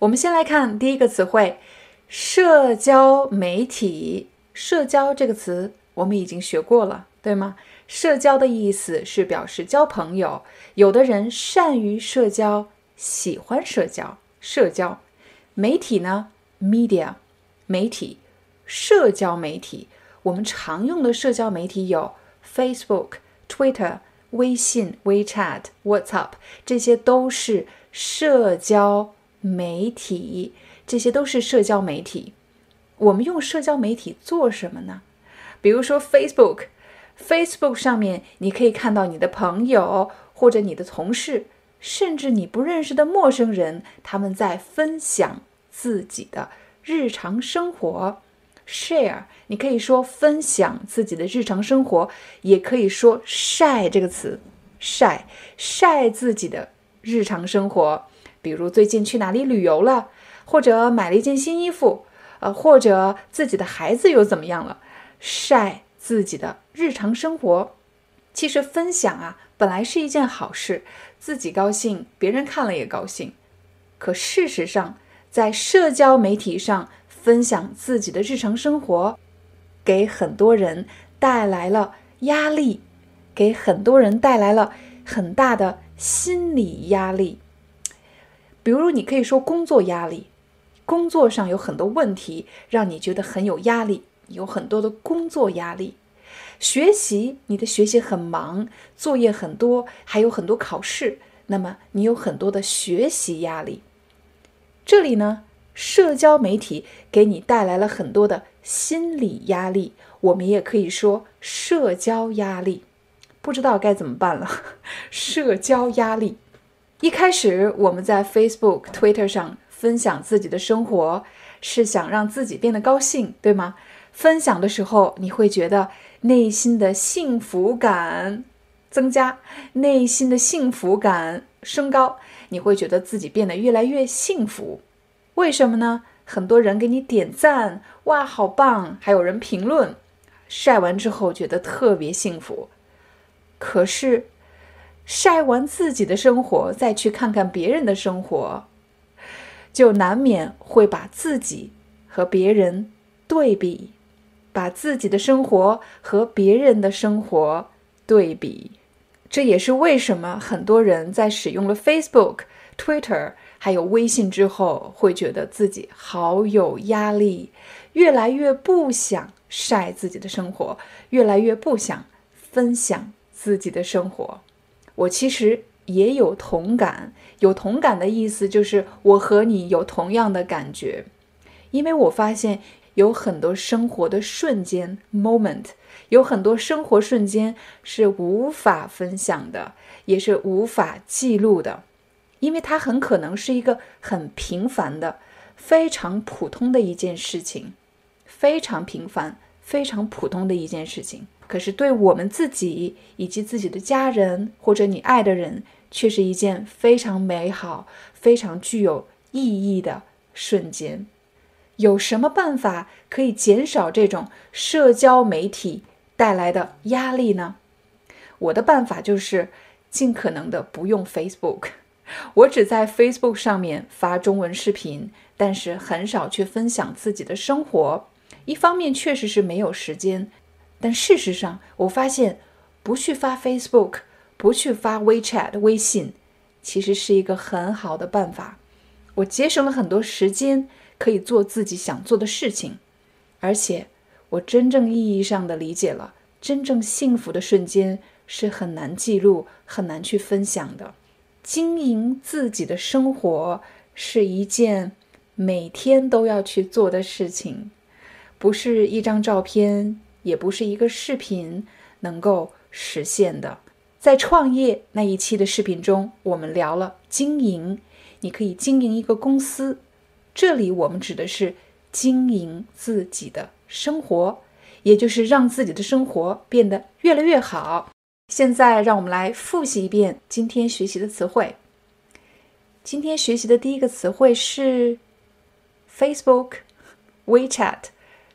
我们先来看第一个词汇，社交媒体。社交这个词我们已经学过了，对吗？社交的意思是表示交朋友，有的人善于社交，喜欢社交。社交媒体呢，media，媒体，社交媒体。我们常用的社交媒体有 Facebook、Twitter、微信、WeChat、WhatsApp，这些都是社交。媒体，这些都是社交媒体。我们用社交媒体做什么呢？比如说 Facebook，Facebook 上面你可以看到你的朋友或者你的同事，甚至你不认识的陌生人，他们在分享自己的日常生活。Share，你可以说分享自己的日常生活，也可以说晒这个词，晒晒自己的日常生活。比如最近去哪里旅游了，或者买了一件新衣服，呃，或者自己的孩子又怎么样了，晒自己的日常生活。其实分享啊，本来是一件好事，自己高兴，别人看了也高兴。可事实上，在社交媒体上分享自己的日常生活，给很多人带来了压力，给很多人带来了很大的心理压力。比如，你可以说工作压力，工作上有很多问题，让你觉得很有压力，有很多的工作压力。学习，你的学习很忙，作业很多，还有很多考试，那么你有很多的学习压力。这里呢，社交媒体给你带来了很多的心理压力，我们也可以说社交压力。不知道该怎么办了，社交压力。一开始我们在 Facebook、Twitter 上分享自己的生活，是想让自己变得高兴，对吗？分享的时候，你会觉得内心的幸福感增加，内心的幸福感升高，你会觉得自己变得越来越幸福。为什么呢？很多人给你点赞，哇，好棒！还有人评论，晒完之后觉得特别幸福。可是。晒完自己的生活，再去看看别人的生活，就难免会把自己和别人对比，把自己的生活和别人的生活对比。这也是为什么很多人在使用了 Facebook、Twitter 还有微信之后，会觉得自己好有压力，越来越不想晒自己的生活，越来越不想分享自己的生活。我其实也有同感，有同感的意思就是我和你有同样的感觉，因为我发现有很多生活的瞬间 （moment），有很多生活瞬间是无法分享的，也是无法记录的，因为它很可能是一个很平凡的、非常普通的一件事情，非常平凡、非常普通的一件事情。可是，对我们自己以及自己的家人或者你爱的人，却是一件非常美好、非常具有意义的瞬间。有什么办法可以减少这种社交媒体带来的压力呢？我的办法就是尽可能的不用 Facebook。我只在 Facebook 上面发中文视频，但是很少去分享自己的生活。一方面，确实是没有时间。但事实上，我发现不去发 Facebook，不去发 WeChat 微信，其实是一个很好的办法。我节省了很多时间，可以做自己想做的事情，而且我真正意义上的理解了，真正幸福的瞬间是很难记录、很难去分享的。经营自己的生活是一件每天都要去做的事情，不是一张照片。也不是一个视频能够实现的。在创业那一期的视频中，我们聊了经营。你可以经营一个公司，这里我们指的是经营自己的生活，也就是让自己的生活变得越来越好。现在让我们来复习一遍今天学习的词汇。今天学习的第一个词汇是 Facebook、WeChat，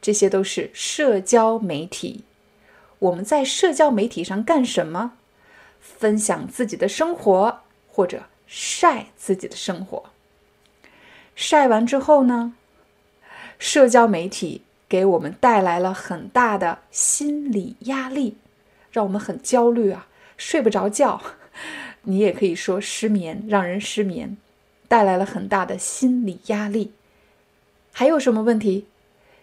这些都是社交媒体。我们在社交媒体上干什么？分享自己的生活，或者晒自己的生活。晒完之后呢？社交媒体给我们带来了很大的心理压力。让我们很焦虑啊，睡不着觉。你也可以说失眠，让人失眠，带来了很大的心理压力。还有什么问题？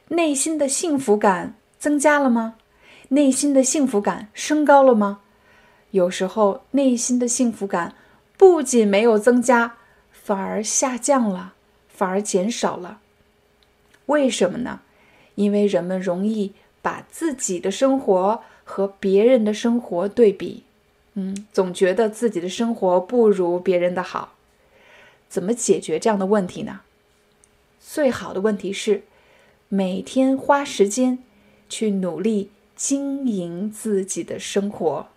内心的幸福感增加了吗？内心的幸福感升高了吗？有时候内心的幸福感不仅没有增加，反而下降了，反而减少了。为什么呢？因为人们容易把自己的生活。和别人的生活对比，嗯，总觉得自己的生活不如别人的好。怎么解决这样的问题呢？最好的问题是每天花时间去努力经营自己的生活，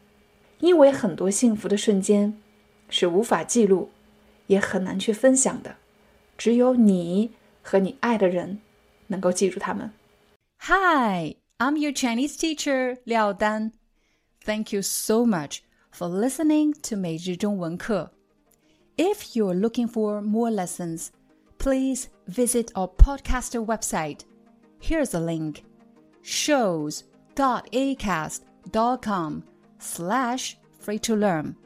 因为很多幸福的瞬间是无法记录，也很难去分享的。只有你和你爱的人能够记住他们。Hi。I'm your Chinese teacher, Liao Dan. Thank you so much for listening to 每日中文课. If you're looking for more lessons, please visit our podcaster website. Here's a link shows.acast.com slash free to learn.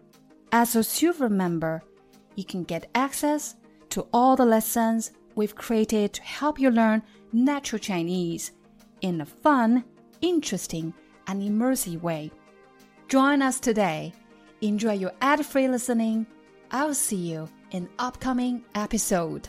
As a silver member, you can get access to all the lessons we've created to help you learn natural Chinese in a fun, interesting, and immersive way. Join us today. Enjoy your ad free listening. I'll see you in upcoming episode.